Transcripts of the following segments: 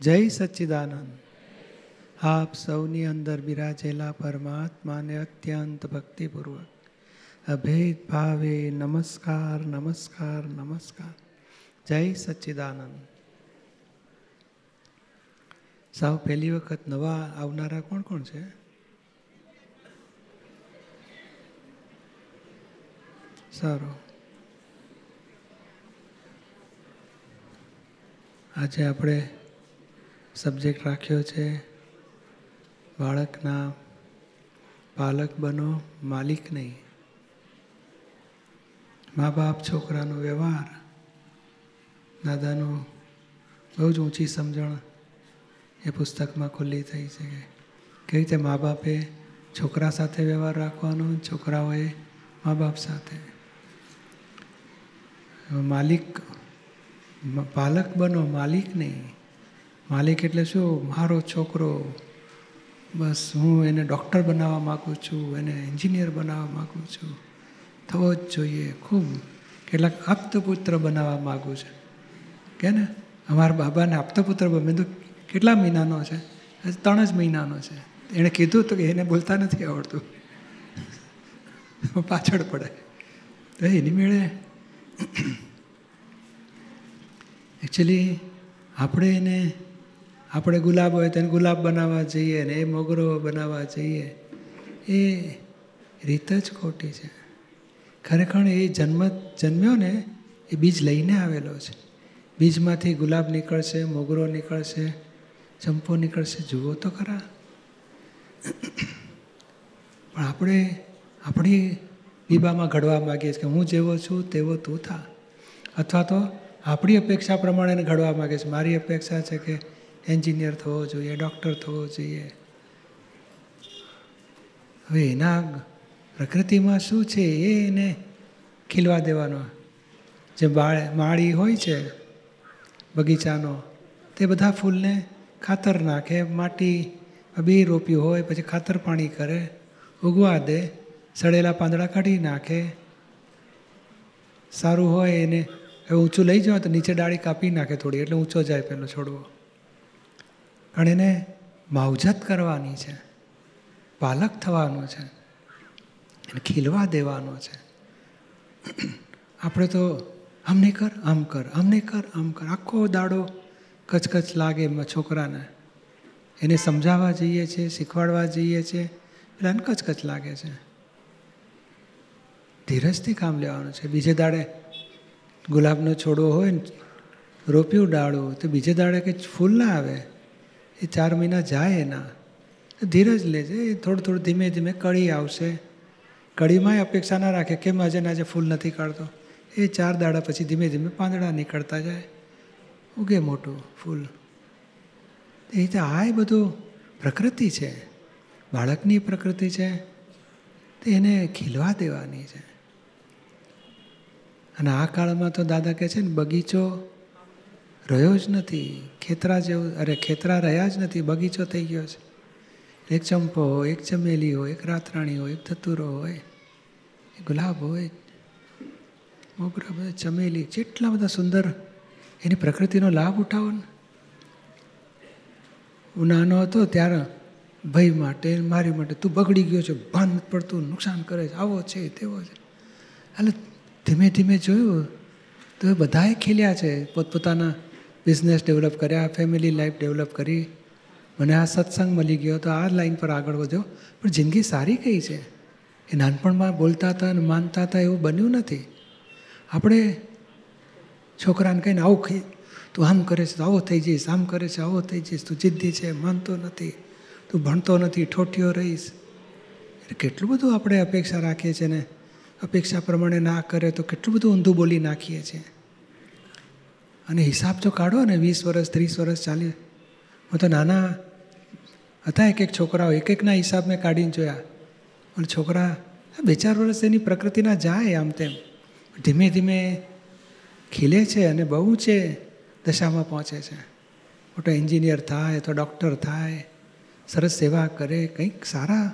જય સચ્ચિદાનંદ. આપ સૌની અંદર બિરાજેલા પરમાત્માને અત્યંત ભક્તિપૂર્વક. અભેદ ભાવે નમસ્કાર નમસ્કાર નમસ્કાર. જય સચ્ચિદાનંદ. સાવ પહેલી વખત નવા આવનારા કોણ કોણ છે? સારું. આજે આપણે સબ્જેક્ટ રાખ્યો છે. બાળકના પાલક બનો, માલિક નહીં. મા બાપ છોકરાનો વ્યવહાર, દાદાનું બહુ જ ઊંચી સમજણ એ પુસ્તકમાં ખુલ્લી થઈ છે કેવી રીતે મા બાપે છોકરા સાથે વ્યવહાર રાખવાનો, છોકરાઓએ મા બાપ સાથે. માલિક પાલક બનો, માલિક નહીં. માલિક એટલે શું? મારો છોકરો. બસ હું એને ડૉક્ટર બનાવવા માગું છું, એને એન્જિનિયર બનાવવા માગું છું. થવો જ જોઈએ. ખૂબ કેટલાક આપતપુત્ર બનાવવા માગું છું. કે ને? અમારા બાબાને આપતપુત્ર મેં તો કેટલા મહિનાનો છે? ત્રણ જ મહિનાનો છે. એણે કીધું તો કે એને બોલતા નથી આવડતું. પાછળ પડે. તો એની મેળે. એકચ્યુઅલી આપણે એને આપણે ગુલાબ હોય તેને ગુલાબ બનાવવા જઈએ ને એ મોગરો બનાવવા જઈએ. એ રીત જ ખોટી છે. ખરેખર એ જન્મ જન્મ્યો ને એ બીજ લઈને આવેલો છે. બીજમાંથી ગુલાબ નીકળશે, મોગરો નીકળશે ચંપો નીકળશે, જુઓ તો ખરા. પણ આપણે આપણી બીબામાં ઘડવા માગીએ છીએ કે હું જેવો છું તેવો તું થા. અથવા તો આપણી અપેક્ષા પ્રમાણે ઘડવા માગે છે મારી અપેક્ષા છે કે એન્જિનિયર થવો જોઈએ, ડૉક્ટર થવો જોઈએ. હવે એના પ્રકૃતિમાં શું છે એ એને ખીલવા દેવાનો. જે બાળ, માળી હોય છે, બગીચાનો, તે બધા ફૂલને ખાતર નાખે, માટી બી રોપ્યું હોય, પછી ખાતર પાણી કરે, ઉગવા દે, સડેલા પાંદડા કાઢી નાખે. સારું હોય એને ઊંચું લઈ જાઓ તો નીચે ડાળી કાપી નાખે થોડી, એટલે ઊંચો જાય પેલો છોડવો. પણ એને માવજત કરવાની છે. પાલક થવાનો છે. એને ખીલવા દેવાનો છે. આપણે તો અમને કર, આમ કર, અમને કર, આમ કર. આખો દાડો કચકચ લાગે છોકરાને. એને સમજાવવા જઈએ છીએ શીખવાડવા જઈએ છીએ એટલે એને કચકચ લાગે છે. ધીરજથી કામ લેવાનું છે. બીજે દાડે ગુલાબનો છોડવો હોય ને, રોપ્યું ડાળું, તો બીજે દાડે કંઈ ફૂલ ના આવે. એ ચાર મહિના જાય એના. ધીરજ લેજે, એ થોડું થોડું ધીમે ધીમે કળી આવશે. કળીમાંય અપેક્ષા ના રાખે, કેમ આજે આજે ફૂલ નથી કાઢતો. એ ચાર દાડા પછી ધીમે ધીમે પાંદડા નીકળતા જાય. ઉગે મોટું ફૂલ. એ રીતે આ બધું પ્રકૃતિ છે. બાળકની પ્રકૃતિ છે. તે એને ખીલવા દેવાની છે. અને આ કાળમાં તો દાદા કહે છે ને, બગીચો રહ્યો જ નથી. ખેતરા જેવું, અરે ખેતરા રહ્યા જ નથી. બગીચો થઈ ગયો છે. એક ચંપો હોય, એક ચમેલી હોય, એક રાતરાણી હોય, એક ધતુરો હોય ગુલાબ હોય. મોગરા બધા ચમેલી, જેટલા બધા સુંદર એની પ્રકૃતિનો લાભ ઉઠાવો ને. હું નાનો હતો ત્યારે ભય માટે, મારી માટે તું બગડી ગયો છે, ભાન પડતું, નુકસાન કરે છે, આવો છે, તેવો છે. એટલે ધીમે ધીમે જોયું, તો એ બધાએ ખીલ્યા છે, પોતપોતાના બિઝનેસ ડેવલપ કર્યા, ફેમિલી લાઈફ ડેવલપ કરી. મને આ સત્સંગ મળી ગયો તો આ લાઈન પર આગળ વધ્યો પણ જિંદગી સારી કઈ છે? એ નાનપણમાં બોલતા હતા અને માનતા હતા એવું બન્યું નથી. આપણે છોકરાને કહીને, આવું ખાઈ તું આમ કરે છે, તો આવો થઈ જઈશ, આમ કરે છે, આવો થઈ જઈશ, તું જિદ્દી છે, માનતો નથી, તું ભણતો નથી, ઠોઠિયો રહીશ. એટલે કેટલું બધું આપણે અપેક્ષા રાખીએ છીએ ને? અપેક્ષા પ્રમાણે ના કરે તો કેટલું બધું ઊંધું બોલી નાખીએ છીએ. અને હિસાબ જો કાઢો ને વીસ વર્ષ ત્રીસ વર્ષ ચાલી હું તો નાના હતા એક એક છોકરાઓ, એક એકના હિસાબ મેં કાઢીને જોયા. પણ છોકરા બે ચાર વર્ષ એની પ્રકૃતિના જાય આમ તેમ. ધીમે ધીમે ખીલે છે અને બહુ છે, દશામાં પહોંચે છે. મોટો એન્જિનિયર થાય, તો ડૉક્ટર થાય, સરસ સેવા કરે, કંઈક સારા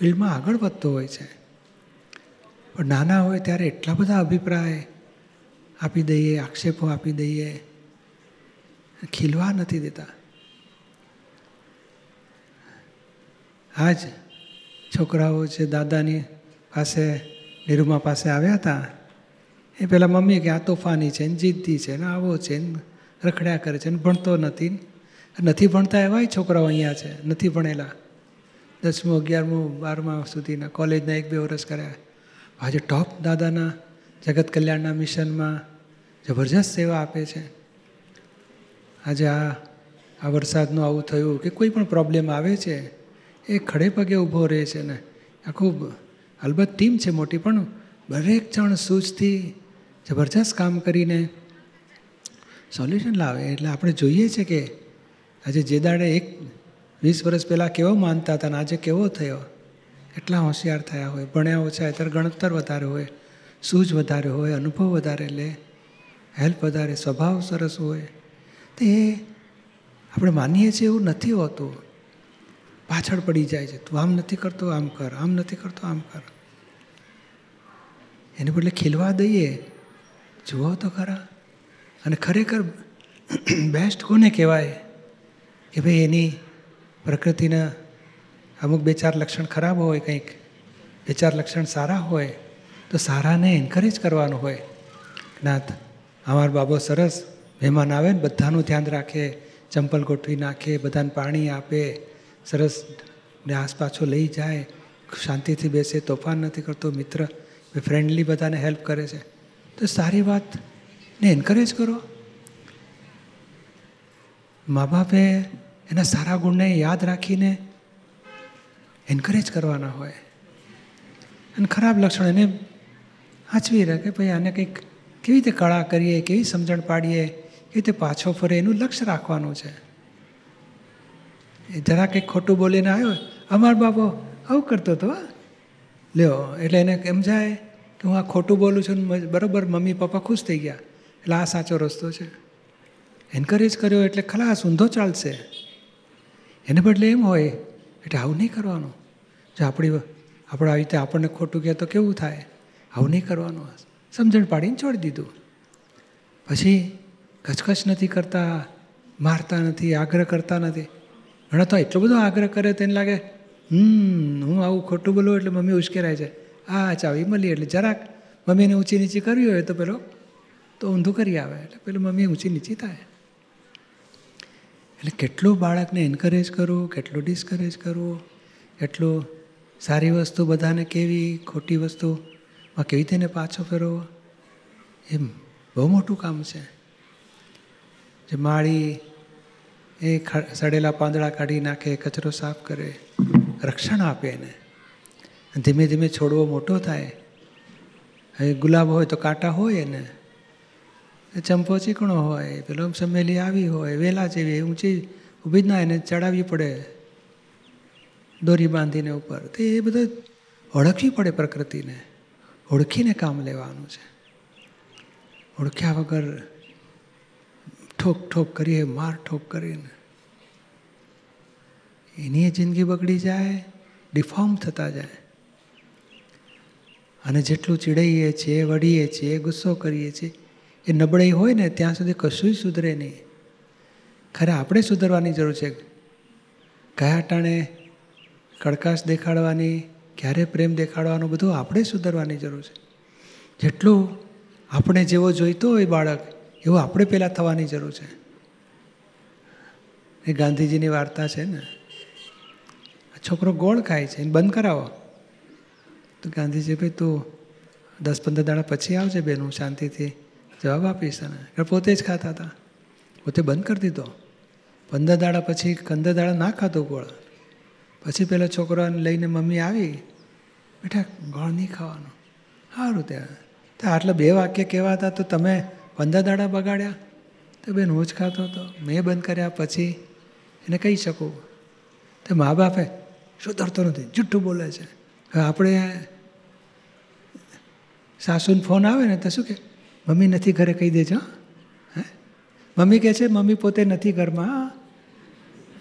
ફિલ્ડમાં આગળ વધતો હોય છે. પણ નાના હોય ત્યારે એટલા બધા અભિપ્રાય આપી દઈએ, આક્ષેપો આપી દઈએ. ખીલવા નથી દેતા. હા જ છોકરાઓ છે, દાદાની પાસે, નિરૂમા પાસે આવ્યા હતા. એ પહેલાં મમ્મી કે, આ તોફાની છે, ને જીદ્દી છે, ને આવો છે, ને રખડ્યા કરે છે, ને ભણતો નથી નથી ભણતા એવાય છોકરાઓ અહીંયા છે, નથી ભણેલા. દસમું, અગિયારમું, બારમા સુધીના, કોલેજના એક બે વર્ષ કર્યા. આજે ટોપ દાદાના, જગત કલ્યાણના મિશનમાં જબરજસ્ત સેવા આપે છે. આજે આ આ વરસાદનું આવું થયું કે કોઈ પણ પ્રોબ્લેમ આવે છે, એ ખડે પગે ઊભો રહે છે ને. આખું અલબત્ત ટીમ છે મોટી, પણ દરેક જણ સૂઝથી જબરજસ્ત કામ કરીને સોલ્યુશન લાવે. એટલે આપણે જોઈએ છે કે આજે જે દાડે એક, વીસ વર્ષ પહેલાં કેવો માનતા હતા અને આજે કેવો થયો? એટલા હોશિયાર થયા હોય. ભણ્યા ઓછા એતર ગણતર વધારે હોય, સૂઝ વધારે હોય, અનુભવ વધારે લે. હેલ્પ વધારે, સ્વભાવ સરસ હોય. તો એ આપણે માનીએ છીએ એવું નથી હોતું. પાછળ પડી જાય છે. તું આમ નથી કરતો, આમ કર, આમ નથી કરતો, આમ કર. એને બદલે ખીલવા દઈએ. જુઓ તો ખરા. અને ખરેખર બેસ્ટ કોને કહેવાય? કે ભાઈ એની પ્રકૃતિના અમુક બે ચાર લક્ષણ ખરાબ હોય કંઈક, બે ચાર લક્ષણ સારા હોય, તો સારાને એન્કરેજ કરવાનું હોય. જ્ઞાત અમારો બાબો સરસ મહેમાન આવે ને, બધાનું ધ્યાન રાખે, ચંપલ ગોઠવી નાખે, બધાને પાણી આપે, સરસ ને આસપાછો લઈ જાય, શાંતિથી બેસે, તોફાન નથી કરતો, મિત્ર ફ્રેન્ડલી બધાને હેલ્પ કરે છે. તો સારી વાત ને એન્કરેજ કરો. મા બાપે એના સારા ગુણને યાદ રાખીને એન્કરેજ કરવાના હોય. અને ખરાબ લક્ષણ એને આચવી કે ભાઈ આને કંઈક કેવી રીતે કળા કરીએ, કેવી સમજણ પાડીએ, કેવી રીતે પાછો ફરે, એનું લક્ષ્ય રાખવાનું છે. એ જરા કંઈક ખોટું બોલીને આવ્યો, અમાર બાપો, આવું કરતો હતો લ્યો, એટલે એને એમ જાય? કે હું આ ખોટું બોલું છું બરાબર મમ્મી પપ્પા ખુશ થઈ ગયા, એટલે આ સાચો રસ્તો છે. એન્કરેજ કર્યો એટલે ખલાસ ઊંધો ચાલશે. એને બદલે એમ હોય, એટલે આવું નહીં કરવાનું. જો આપણી આપણે આવી રીતે આપણને ખોટું કહે તો કેવું થાય? આવું નહીં કરવાનું. સમજણ પાડીને છોડી દીધું. પછી કચકચ નથી કરતા, મારતા નથી, આગ્રહ કરતા નથી. ઘણા તો એટલો બધો આગ્રહ કરે તેને લાગે, હમ, હું આવું ખોટું બોલું એટલે મમ્મી ઉશ્કેરાય છે. આ ચાવી મળી એટલે. જરાક મમ્મીને ઊંચી નીચી કરવી હોય તો પેલો, તો ઊંધું કરી આવે. એટલે પેલું મમ્મી ઊંચી નીચી થાય. એટલે કેટલું બાળકને એન્કરેજ કરવું, કેટલું ડિસ્કરેજ કરવું, કેટલું સારી વસ્તુ બધાને કેવી, ખોટી વસ્તુમાં કેવી રીતે પાછો ફેરવો એમ, બહુ મોટું કામ છે. જે માળી એ સડેલા પાંદડા કાઢી નાખે, કચરો સાફ કરે, રક્ષણ આપે એને. ધીમે ધીમે છોડવો મોટો થાય. હવે ગુલાબ હોય તો કાંટા હોય એને. ચંપો ચીકણો હોય, પેલો સમેલી આવી હોય, વેલા જેવી ઊંચી ઊભી જ ના એને ચડાવવી પડે. દોરી બાંધીને ઉપર. તો એ બધું ઓળખવી પડે પ્રકૃતિને. ઓળખીને કામ લેવાનું છે. ઓળખ્યા વગર ઠોક ઠોક કરીએ, માર ઠોક કરીને. એની જિંદગી બગડી જાય ડિફોર્મ થતા જાય. અને જેટલું ચીડાઈએ છીએ વળીએ છીએ, ગુસ્સો કરીએ છીએ, એ નબળાઈ હોય ને ત્યાં સુધી કશું સુધરે નહીં. ખરે, આપણે સુધરવાની જરૂર છે. કયા ટાણે કડકાશ દેખાડવાની ક્યારે પ્રેમ દેખાડવાનો બધું આપણે સુધરવાની જરૂર છે. જેટલું આપણે જેવો જોઈતો હોય બાળક, એવું આપણે પહેલાં થવાની જરૂર છે. એ ગાંધીજીની વાર્તા છે ને છોકરો ગોળ ખાય છે, એને બંધ કરાવો. તો ગાંધીજી ભાઈ તું દસ પંદર દાડા પછી આવજે બેન, હું શાંતિથી જવાબ આપીશ તને. પોતે જ ખાતા હતા. પોતે બંધ કરી દીધો. પંદર દાડા પછી પંદર દાડા ના ખાતો ગોળ. પછી પેલો છોકરાને લઈને મમ્મી આવી. બેટા, ગોળ નહીં ખાવાનું. સારું ત્યાં તો આટલા બે વાક્ય કહેવાતા તો તમે પંદર દાડા બગાડ્યા? તો બેન, હું જ ખાતો હતો. મેં બંધ કર્યા પછી એને કહી શકું. તો મા બાપે સુધરતો નથી. જુઠ્ઠું બોલે છે. આપણે સાસુને ફોન આવે ને તો શું કે, મમ્મી નથી ઘરે કહી દેજો હે? મમ્મી કહે છે, મમ્મી પોતે નથી ઘરમાં.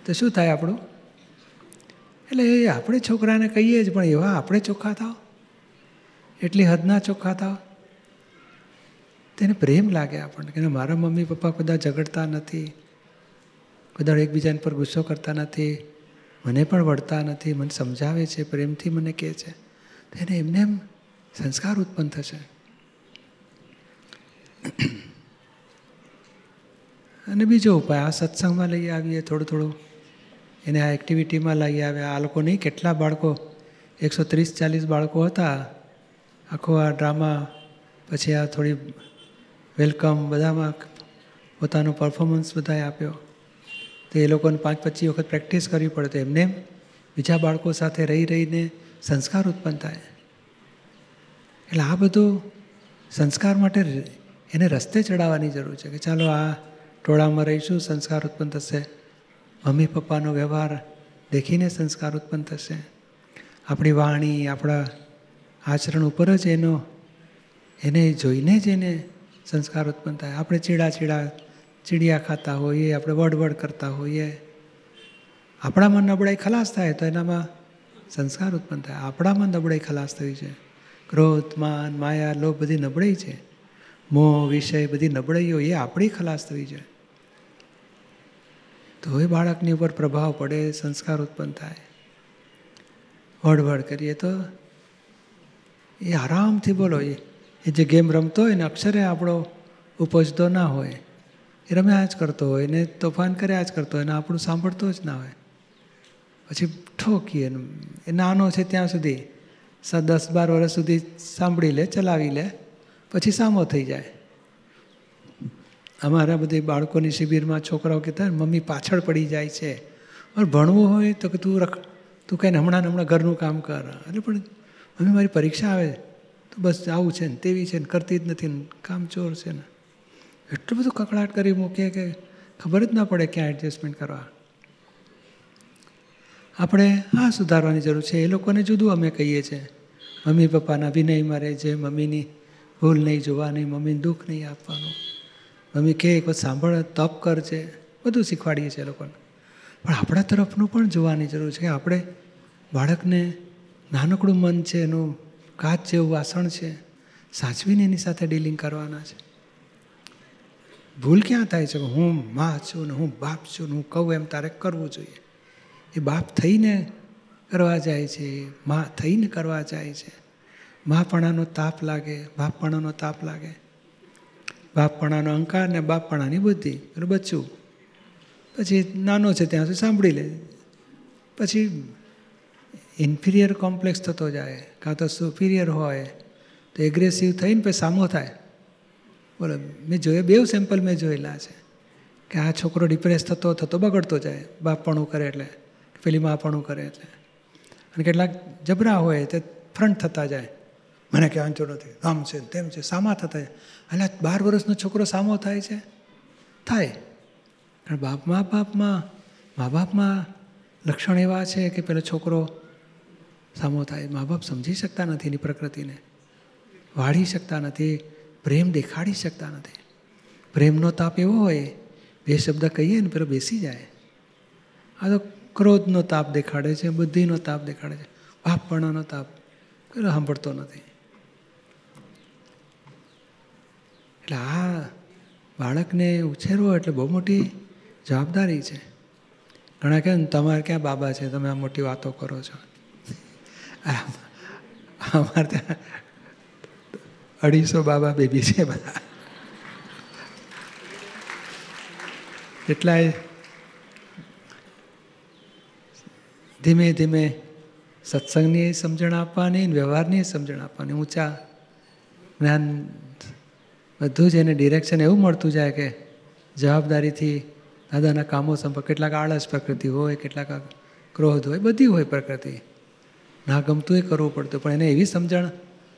તો શું થાય આપણું? એટલે એ આપણે છોકરાને કહીએ જ, પણ એવા આપણે ચોખ્ખા થાવ એટલી હદના ચોખ્ખા થાવ તેને પ્રેમ લાગે આપણને કે મારા મમ્મી પપ્પા બધા ઝઘડતા નથી, કદાચ એકબીજાને પર ગુસ્સો કરતા નથી, મને પણ વળતા નથી, મને સમજાવે છે, પ્રેમથી મને કહે છે. તેને એમને એમ સંસ્કાર ઉત્પન્ન થશે. અને બીજો ઉપાય, આ સત્સંગમાં લઈ આવીએ થોડું થોડું. એને આ એક્ટિવિટીમાં લઈ આવ્યા. આ લોકો નહીં કેટલા બાળકો? એકસો ત્રીસ, ચાલીસ બાળકો હતા. આખો આ ડ્રામા પછી આ થોડી વેલકમ બધામાં પોતાનો પરફોર્મન્સ બધાએ આપ્યો. તો એ લોકોને પાંચ પચીસ વખત પ્રેક્ટિસ કરવી પડે એમને બીજા બાળકો સાથે રહી રહીને સંસ્કાર ઉત્પન્ન થાય. એટલે આ બધું સંસ્કાર માટે એને રસ્તે ચડાવવાની જરૂર છે કે ચાલો આ ટોળામાં રહીશું, સંસ્કાર ઉત્પન્ન થશે. મમ્મી પપ્પાનો વ્યવહાર દેખીને સંસ્કાર ઉત્પન્ન થશે. આપણી વાણી, આપણા આચરણ ઉપર જ એનો, એને જોઈને જ એને સંસ્કાર ઉત્પન્ન થાય. આપણે ચીડા ચીડા, ચીડિયા ખાતા હોઈએ, આપણે વડવડ કરતા હોઈએ. આપણામાં નબળાઈ ખલાસ થાય તો એનામાં સંસ્કાર ઉત્પન્ન થાય. આપણામાં નબળાઈ ખલાસ થઈ છે. ક્રોધ, માન, માયા, લોભ બધી નબળાઈ છે. મોહ, વિષય બધી નબળાઈઓ એ આપણી ખલાસ થઈ છે. તો એ બાળકની ઉપર પ્રભાવ પડે, સંસ્કાર ઉત્પન્ન થાય. વડવડ કરીએ તો એ આરામથી બોલો. એ જે ગેમ રમતો હોય ને, અક્ષરે આપણો ઉપજતો ના હોય. એ રમ્યા જ કરતો હોય ને, તોફાન કર્યા જ કરતો હોય ને, આપણું સાંભળતો જ ના હોય. પછી ઠોકીએ એ નાનો છે ત્યાં સુધી દસ બાર વર્ષ સુધી સાંભળી લે, ચલાવી લે, પછી સામો થઈ જાય. અમારા બધે બાળકોની શિબિરમાં છોકરાઓ કહેતા મમ્મી પાછળ પડી જાય છે. પણ ભણવું હોય તો કે તું રખ, તું કહીને હમણાં હમણાં ઘરનું કામ કર. એટલે પણ મમ્મી મારી પરીક્ષા આવે, તો બસ આવું છે ને, તેવી છે ને, કરતી જ નથી ને, કામ ચોર છે ને. એટલું બધું કકડાટ કરી મૂકીએ કે ખબર જ ના પડે ક્યાં એડજસ્ટમેન્ટ કરવા. આપણે આ સુધારવાની જરૂર છે. એ લોકોને જુદું અમે કહીએ છીએ મમ્મી પપ્પાના વિનયમાં રહે છે મમ્મીની ભૂલ નહીં જોવાની, મમ્મીને દુઃખ નહીં આપવાનું. મમ્મી કે, એક વખત સાંભળ, તપ કરજે બધું શીખવાડીએ છીએ લોકોને. પણ આપણા તરફનું પણ જોવાની જરૂર છે કે આપણે બાળકને નાનકડું મન છે, એનું કાચ જેવું વાસણ છે, સાચવીને એની સાથે ડીલિંગ કરવાના છે. ભૂલ ક્યાં થાય છે? કે હું મા છું ને હું બાપ છું ને હું કહું એમ તારે કરવું જોઈએ. એ બાપ થઈને કરવા જાય છે મા થઈને કરવા જાય છે. માપણાનો તાપ લાગે બાપપણાનો તાપ લાગે. બાપપણાનો અહંકાર ને બાપપણાની બુદ્ધિ. એટલે બચ્ચું પછી નાનો છે ત્યાં સુધી સાંભળી લે. પછી ઇન્ફિરિયર કોમ્પ્લેક્સ થતો જાય, કાં તો સુપિરિયર હોય, તો એગ્રેસિવ થઈને પછી સામો થાય. બોલો, મેં જોયે બે સેમ્પલ મેં જોયેલા છે. કે આ છોકરો ડિપ્રેસ થતો થતો બગડતો જાય બાપપણું કરે એટલે પેલી માપણું કરે એટલે. અને કેટલાક જબરા હોય તે ફ્રન્ટ થતા જાય. મને કે આંચો નથી. આમ છે તેમ છે. સામા થતા એટલે બાર વર્ષનો છોકરો સામો થાય છે? થાય. કારણ બાપ મા બાપમાં મા બાપમાં લક્ષણ એવા છે કે પેલો છોકરો સામો થાય? મા બાપ સમજી શકતા નથી એની પ્રકૃતિને. વાળી શકતા નથી. પ્રેમ દેખાડી શકતા નથી. પ્રેમનો તાપ એવો હોય, બે શબ્દ કહીએ ને પેલો બેસી જાય. આ તો ક્રોધનો તાપ દેખાડે છે, બુદ્ધિનો તાપ દેખાડે છે, બાપપણાનો તાપ. પેલો સાંભળતો નથી. એટલે આ બાળકને ઉછેરવો એટલે બહુ મોટી જવાબદારી છે. ઘણા કહે ને, તમારે ક્યાં બાબા છે? તમે આ મોટી વાતો કરો છો. અમારે ત્યાં અઢીસો બાબા બેબી છે બધા. એટલાય ધીમે ધીમે સત્સંગની સમજણ આપવાની વ્યવહારની સમજણ આપવાની. ઊંચા જ્ઞાન બધું જ એને ડિરેક્શન એવું મળતું જાય કે જવાબદારીથી દાદાના કામો સંપર્ક, કેટલાક આળસ પ્રકૃતિ હોય, કેટલાક ક્રોધ હોય, બધી હોય પ્રકૃતિ. ના ગમતું એ કરવું પડતું, પણ એને એવી સમજણ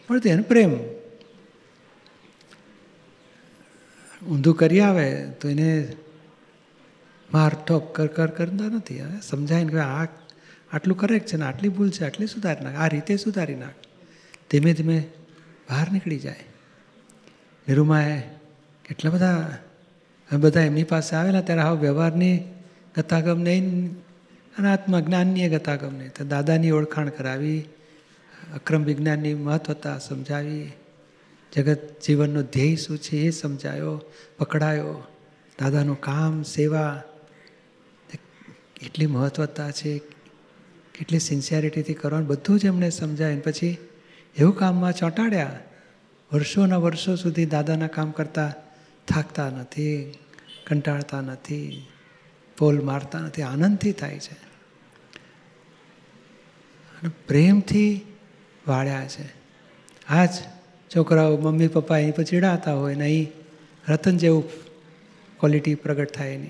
પડતી એને પ્રેમ. ઊંધું કરી આવે તો એને માર ઠોક કર કર, કરતા નથી. હવે સમજાય ને કે આ આટલું કરેક્ટ છે ને આટલી ભૂલ છે, આટલી સુધારી નાખ, આ રીતે સુધારી નાખ. ધીમે ધીમે બહાર નીકળી જાય. નિરૂમાએ કેટલા બધા બધા એમની પાસે આવેલા ત્યારે આવા વ્યવહારની ગતાગમ નહીં, અને આત્મજ્ઞાનની ગતાગમ નહીં. તો દાદાની ઓળખાણ કરાવી, અક્રમ વિજ્ઞાનની મહત્વતા સમજાવી, જગત જીવનનો ધ્યેય શું છે એ સમજાયો, પકડાયો. દાદાનું કામ, સેવા, કેટલી મહત્વતા છે, કેટલી સિન્સિયરિટીથી કરવાનું, બધું જ એમને સમજાય પછી એવું કામમાં ચોંટાડ્યા. વર્ષોના વર્ષો સુધી દાદાના કામ કરતા થાકતા નથી, કંટાળતા નથી પોલ મારતા નથી, આનંદથી થાય છે. અને પ્રેમથી વાળ્યા છે. આ જ છોકરાઓ મમ્મી પપ્પા એની પર ચીડાતા હોય ને અહીં રતન જેવું ક્વોલિટી પ્રગટ થાય એની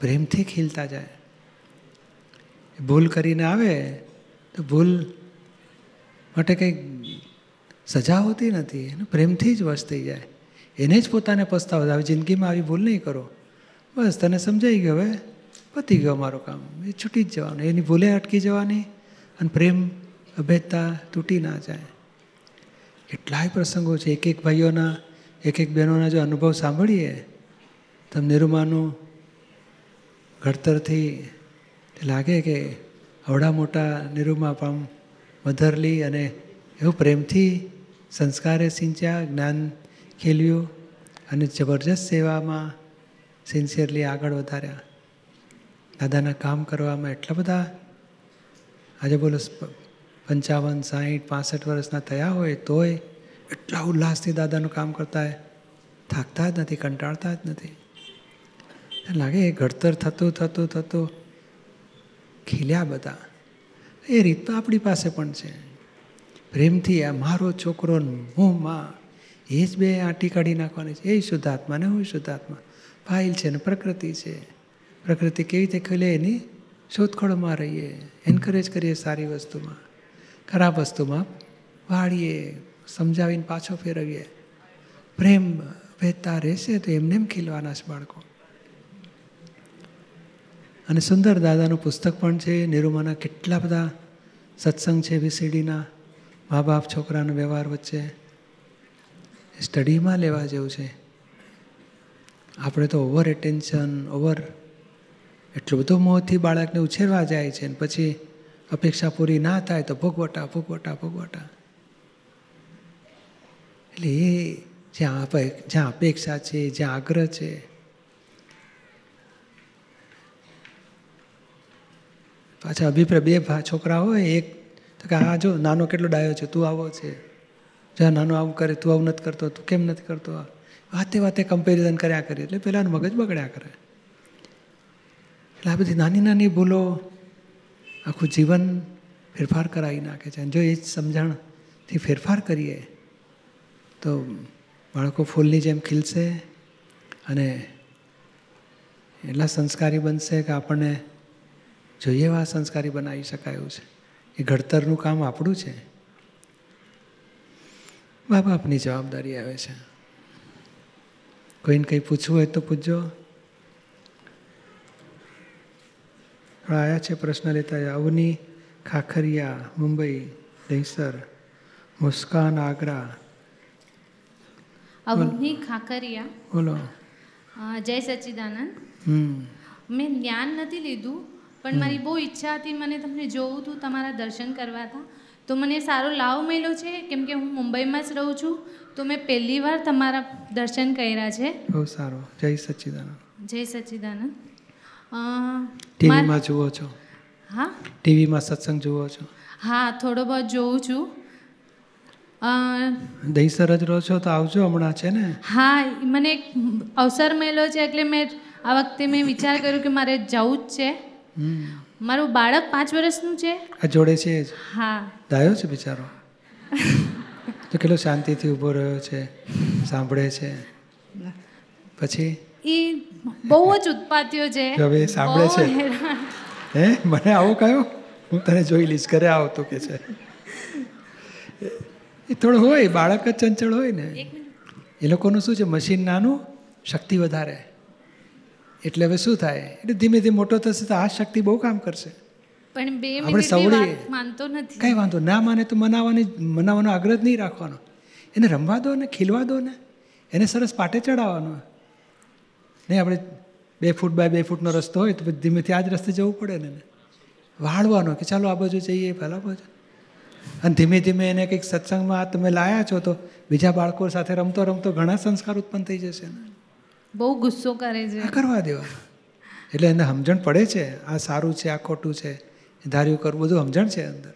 પ્રેમથી ખીલતા જાય. ભૂલ કરીને આવે તો ભૂલ માટે કંઈક સજા હોતી નથી, એને પ્રેમથી જ વશ થઈ જાય. એને જ પોતાને પસ્તાવો આવે જિંદગીમાં આવી ભૂલ નહીં કરો. બસ તને સમજાઈ ગયો હવે. પતી ગયો મારું કામ. એ છૂટી જ જવાનું. એની ભૂલે અટકી જવાની અને પ્રેમ, અભેદતા તૂટી ના જાય. કેટલાય પ્રસંગો છે. એક એક ભાઈઓના એક એક બહેનોના જો અનુભવ સાંભળીએ, તો નિરૂમાનું ઘડતરથી લાગે કે અવડા મોટા નિરૂમા પણ મધરલી અને એવું પ્રેમથી સંસ્કારે સિંચ્યા, જ્ઞાન ખેલ્યું અને જબરજસ્ત સેવામાં સિન્સિયરલી આગળ વધાર્યા. દાદાના કામ કરવામાં એટલા બધા, આજે બોલો પંચાવન, સાહીઠ, પાસઠ વર્ષના થયા હોય તોય એટલા ઉલ્લાસથી દાદાનું કામ કરતા થાકતા જ નથી, કંટાળતા જ નથી. લાગે એ ઘડતર થતું થતું થતું ખીલ્યા બધા. એ રીત તો આપણી પાસે પણ છે. પ્રેમથી આ મારો છોકરો હું માં, એ જ બે આંટી કાઢી નાખવાની છે. એ શુદ્ધાત્મા ને હું શુદ્ધાત્મા. ફાઇલ છે ને પ્રકૃતિ છે. પ્રકૃતિ કેવી રીતે ખીલે એની શોધખોળમાં રહીએ. એન્કરેજ કરીએ સારી વસ્તુમાં. ખરાબ વસ્તુમાં વાળીએ, સમજાવીને પાછો ફેરવીએ. પ્રેમ વહેતા રહેશે તો એમને એમ ખીલવાના છે બાળકો. અને સુંદર દાદાનું પુસ્તક પણ છે, નિરૂમાના કેટલા બધા સત્સંગ છે, વીસીડીના. મા બાપ છોકરાનો વ્યવહાર વચ્ચે સ્ટડીમાં લેવા જેવું છે. આપણે તો ઓવર એટેન્શન ઓવર એટલું બધું મોહથી બાળકને ઉછેરવા જાય છે ને પછી અપેક્ષા પૂરી ના થાય તો ભોગવટા ભોગવટા ભોગવટા. એટલે એ જ્યાં જ્યાં અપેક્ષા છે, જ્યાં આગ્રહ છે, પાછા અભિપ્રાય બે છોકરા હોય, એક તો કે આ જો નાનો કેટલો ડાયો છે, તું આવો છે. જ્યાં નાનો આવું કરે, તું આવું નથી કરતો, તું કેમ નથી કરતો? વાતે વાતે કમ્પેરિઝન કર્યા કરે, એટલે પેલાનું મગજ બગડ્યા કરે. એટલે આ બધી નાની નાની ભૂલો આખું જીવન ફેરફાર કરાવી નાખે છે. અને જો એ જ સમજણથી ફેરફાર કરીએ, તો બાળકો ફૂલની જેમ ખીલશે અને એટલા સંસ્કારી બનશે કે આપણને જોઈએ એવા સંસ્કારી બનાવી શકાય એવું છે. એ ઘડતરનું કામ આપણું છે. મા બાપની જવાબદારી આવે છે. કોઈને કંઈ પૂછવું હોય તો પૂછજો. આવ્યા છે પ્રશ્ન લેતા અવની ખાખરિયા મુંબઈ દહીસર મુસ્કાન આગ્રા. અવની ખાખરિયા. બોલો. જય સચ્ચિદાનંદ મેં જ્ઞાન નથી લીધું પણ મારી બહુ ઈચ્છા હતી મને તમને જોવું હતું તમારા દર્શન કરવા હતા તો મને સારો લાભ મળ્યો છે કેમ કે હું મુંબઈમાં જ રહું છું. તો મેં પહેલી વાર તમારા દર્શન કર્યા છે. બહુ સારો. જય સચ્ચિદાનંદ. જય સચ્ચિદાનંદ. ટીવીમાં જુઓ છો. હા? ટીવીમાં સત્સંગ જુઓ છો. હા થોડો બહુ જોઉં છું. દહીસર જ રહો છો તો આવજો હમણાં છે ને? હા મને એક અવસર મળ્યો છે એટલે મેં આ વખતે મેં વિચાર કર્યો કે મારે જવું જ છે. મારું બાળક પાંચ વર્ષનું છે. આ જોડે છે જ? હા. ડાયો છે બિચારો? તો કેટલો શાંતિથી ઊભો રહ્યો છે સાંભળે છે. પછી? એ બહુ જ ઉત્પાત્યો છે. હવે સાંભળે છે. હે? મને આવો કયો? હું તને જોઈ લઈશ ઘરે આવતો કે છે. એ થોડું હોય બાળક જ ચંચળ હોય ને. એ લોકોનું શું છે મશીન નાનું શક્તિ વધારે. એટલે હવે શું થાય? એટલે ધીમે ધીમે મોટો થશે તો આ શક્તિ બહુ કામ કરશે. પણ બે આપણે સવડી- માનતો નથી. કંઈ વાંધો ના માને તો મનાવવાની મનાવવાનો આગ્રહ જ નહીં રાખવાનો. એને રમવા દો ને ખીલવા દો ને એને સરસ પાટે ચડાવવાનો. નહીં આપણે બે ફૂટ બાય બે ફૂટનો રસ્તો હોય તો ધીમેથી આ જ રસ્તે જવું પડે ને વાળવાનો કે ચાલો આ બાજુ જઈએ પહેલાં બાજુ. અને ધીમે ધીમે એને કંઈક સત્સંગમાં તમે લાયા છો તો બીજા બાળકો સાથે રમતો રમતો ઘણા સંસ્કાર ઉત્પન્ન થઈ જશે ને. બહુ ગુસ્સો કરે છે. કરવા દેવા એટલે એને સમજણ પડે છે, આ સારું છે, આ ખોટું છે ધાર્યું કરવું બધું સમજણ છે અંદર.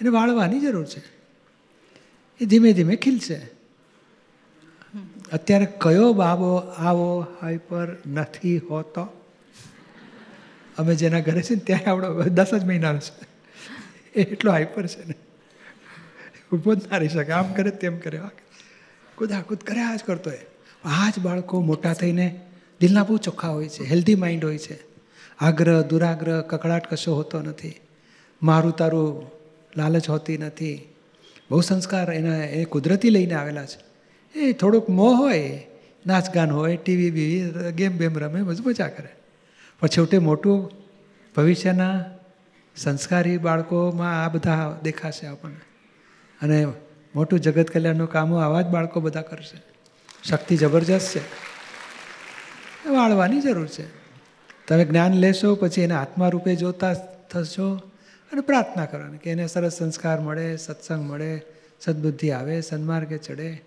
એને વાળવાની જરૂર છે. એ ધીમે ધીમે ખીલશે. અત્યારે કયો બાબો આવો હાઈપર નથી હોતો? અમે જેના ઘરે છે ને ત્યાં આવડો દસ જ મહિનાનો છે. એ એટલો હાઈપર છે ને. ઊભો જ ના રહી શકે. આમ કરે તેમ કરે. કુદાકુદ કર્યા જ કરતો હોય આ જ બાળકો મોટા થઈને દિલના બહુ ચોખ્ખા હોય છે હેલ્ધી માઇન્ડ હોય છે. આગ્રહ, દુરાગ્રહ કકડાટ કશો હોતો નથી. મારું તારું લાલચ હોતી નથી. બહુ સંસ્કાર એના, એ કુદરતી લઈને આવેલા છે. એ થોડુંક મોહ હોય નાચ ગાન હોય, ટીવી બીવી, ગેમ બેમ રમે બધું મજા કરે. પણ છેવટે મોટું ભવિષ્યના સંસ્કારી બાળકોમાં આ બધા દેખાશે આપણને. અને મોટું જગત કલ્યાણનું કામો આવા જ બાળકો બધા કરશે. શક્તિ જબરજસ્ત છે. વાળવાની જરૂર છે. તમે જ્ઞાન લેશો, પછી એને આત્મા રૂપે જોતા થશો અને પ્રાર્થના કરવાની કે એને સરસ સંસ્કાર મળે, સત્સંગ મળે, સદબુદ્ધિ આવે, સન્માર્ગે ચડે.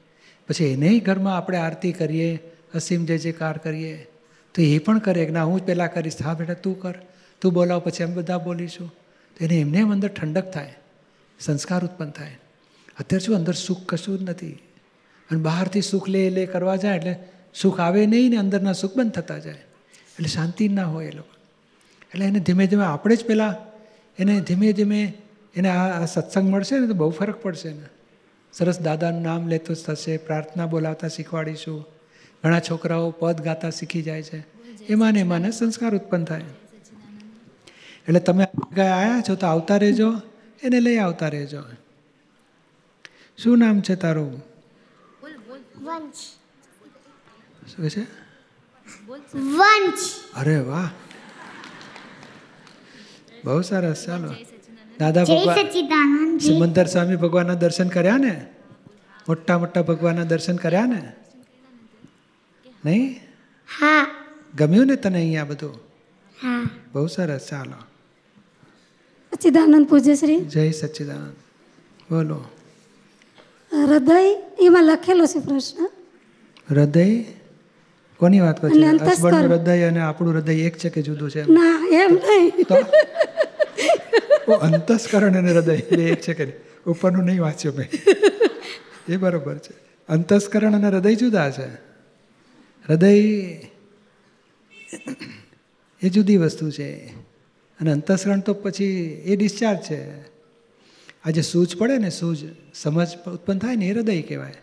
પછી એને ઘરમાં આપણે આરતી કરીએ, અસીમ જય જયકાર કરીએ. તો એ પણ કરે કે ના, હું જ પહેલાં કરીશ. હા બેટા, તું કર. તું બોલાવ, પછી અમે બધા બોલીશું. તો એને એમને એમ અંદર ઠંડક થાય. સંસ્કાર ઉત્પન્ન થાય. અત્યારે શું અંદર સુખ કશું જ નથી. અને બહારથી સુખ લે લે કરવા જાય એટલે સુખ આવે નહીં ને અંદરના સુખ બંધ થતા જાય. એટલે શાંતિ ના હોય એ લોકો. એટલે એને ધીમે ધીમે આપણે જ પહેલાં એને ધીમે ધીમે એને આ સત્સંગ મળશે ને તો બહુ ફરક પડશે ને. સરસ દાદાનું નામ લેતો જ થશે, પ્રાર્થના બોલાવતા શીખવાડીશું. ઘણા છોકરાઓ પદ ગાતા શીખી જાય છે. એમાં ને એમાં સંસ્કાર ઉત્પન્ન થાય. એટલે તમે આવ્યા છો તો આવતા રહેજો, એને લઈ આવતા રહેજો. શું નામ છે તારું? વંશ. શું છે? વંશ. અરે વાહ. બહુ સરસ ચાલો. દાદા ભગવાન સિમંદર સ્વામી ભગવાનના દર્શન કર્યા ને? મોટા મોટા ભગવાનના દર્શન કર્યા ને? નહીં? હા. ગમ્યું ને તને અહીંયા બધું? હા. બહુ સરસ ચાલો. સચ્ચિદાનંદ પૂજ્યશ્રી જય સચ્ચિદાનંદ બોલો. હૃદય એમાં લખેલો છે પ્રશ્ન. હૃદય? કોની વાત કરો છો અંતસ્કર. હૃદય અને આપણું હૃદય એક છે કે જુદું છે ના એમ નહીં. અંતસ્કરણ અને હૃદય એ એક છે કે ઉપરનું નહીં વાંચ્યું મેં. એ બરોબર છે. અંતસ્કરણ અને હૃદય જુદા છે. હૃદય એ જુદી વસ્તુ છે. અને અંતસ્કરણ તો પછી એ ડિસ્ચાર્જ છે. આ જે સૂજ પડે ને સૂજ સમજ ઉત્પન્ન થાય ને એ હૃદય કહેવાય.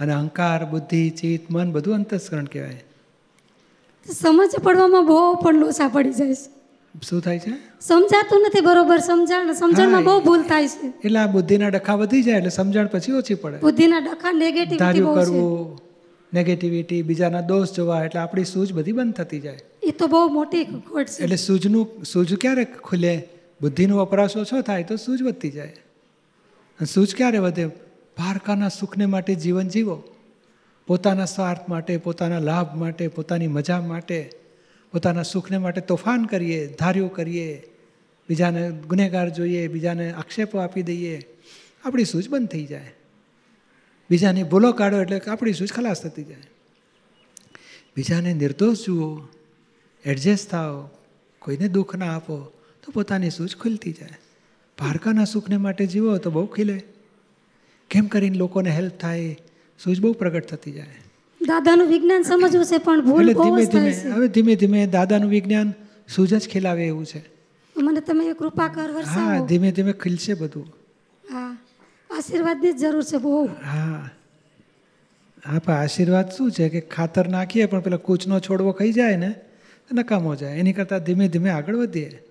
અને અહંકાર બુદ્ધિ ચિત્ત મન બધું અંતસ્કરણ કહેવાય. સમજ પડવામાં બહુ પણ લોસા પડી જાય છે. શું થાય છે? સમજાતું નથી બરોબર સમજણ સમજણમાં બહુ ભૂલ થાય છે. એટલે આ બુદ્ધિના ડખા વધી જાય એટલે સમજણ પછી ઓછી પડે. બુદ્ધિના ડખા નેગેટિવ કરવું નેગેટિવિટી બીજાના દોષ જોવા એટલે આપણી સૂઝ બધી બંધ થતી જાય. એ તો બહુ મોટી ખોટ છે. એટલે સૂઝનું સૂઝ ક્યારે ખુલે? બુદ્ધિનો વપરાશ ઓછો થાય તો સૂઝ વધતી જાય. અને સૂઝ ક્યારે વધે? પારકાના સુખને માટે જીવન જીવો. પોતાના સ્વાર્થ માટે, પોતાના લાભ માટે, પોતાની મજા માટે, પોતાના સુખને માટે તોફાન કરીએ, ધાર્યું કરીએ, બીજાને ગુનેગાર જોઈએ, બીજાને આક્ષેપો આપી દઈએ. આપણી સૂઝ બંધ થઈ જાય. બીજાની ભૂલો કાઢો એટલે આપણી સૂઝ ખલાસ થતી જાય. બીજાને નિર્દોષ જુઓ, એડજસ્ટ થાઓ, કોઈને દુઃખ ના આપો. તો પોતાની સૂઝ ખુલતી જાય. ભારકાના સુખને માટે જીવો તો બહુ ખીલે. કેમ કરીને લોકોને હેલ્પ થાય સૂઝ બહુ પ્રગટ થતી જાય. દાદાનું વિજ્ઞાન સમજવું છે પણ ભૂલ ધીમે ધીમે હવે ધીમે ધીમે દાદાનું વિજ્ઞાન સૂઝ જ ખીલાવે એવું છે. મને તમે કૃપા કર હા ધીમે ધીમે ખીલશે બધું. હા આશીર્વાદની જ જરૂર છે બહુ. હા. હા પણ આશીર્વાદ શું છે કે ખાતર નાખીએ પણ પેલા કૂચનો છોડવો ખાઈ જાય ને નકામો જાય. એની કરતાં ધીમે ધીમે આગળ વધીએ.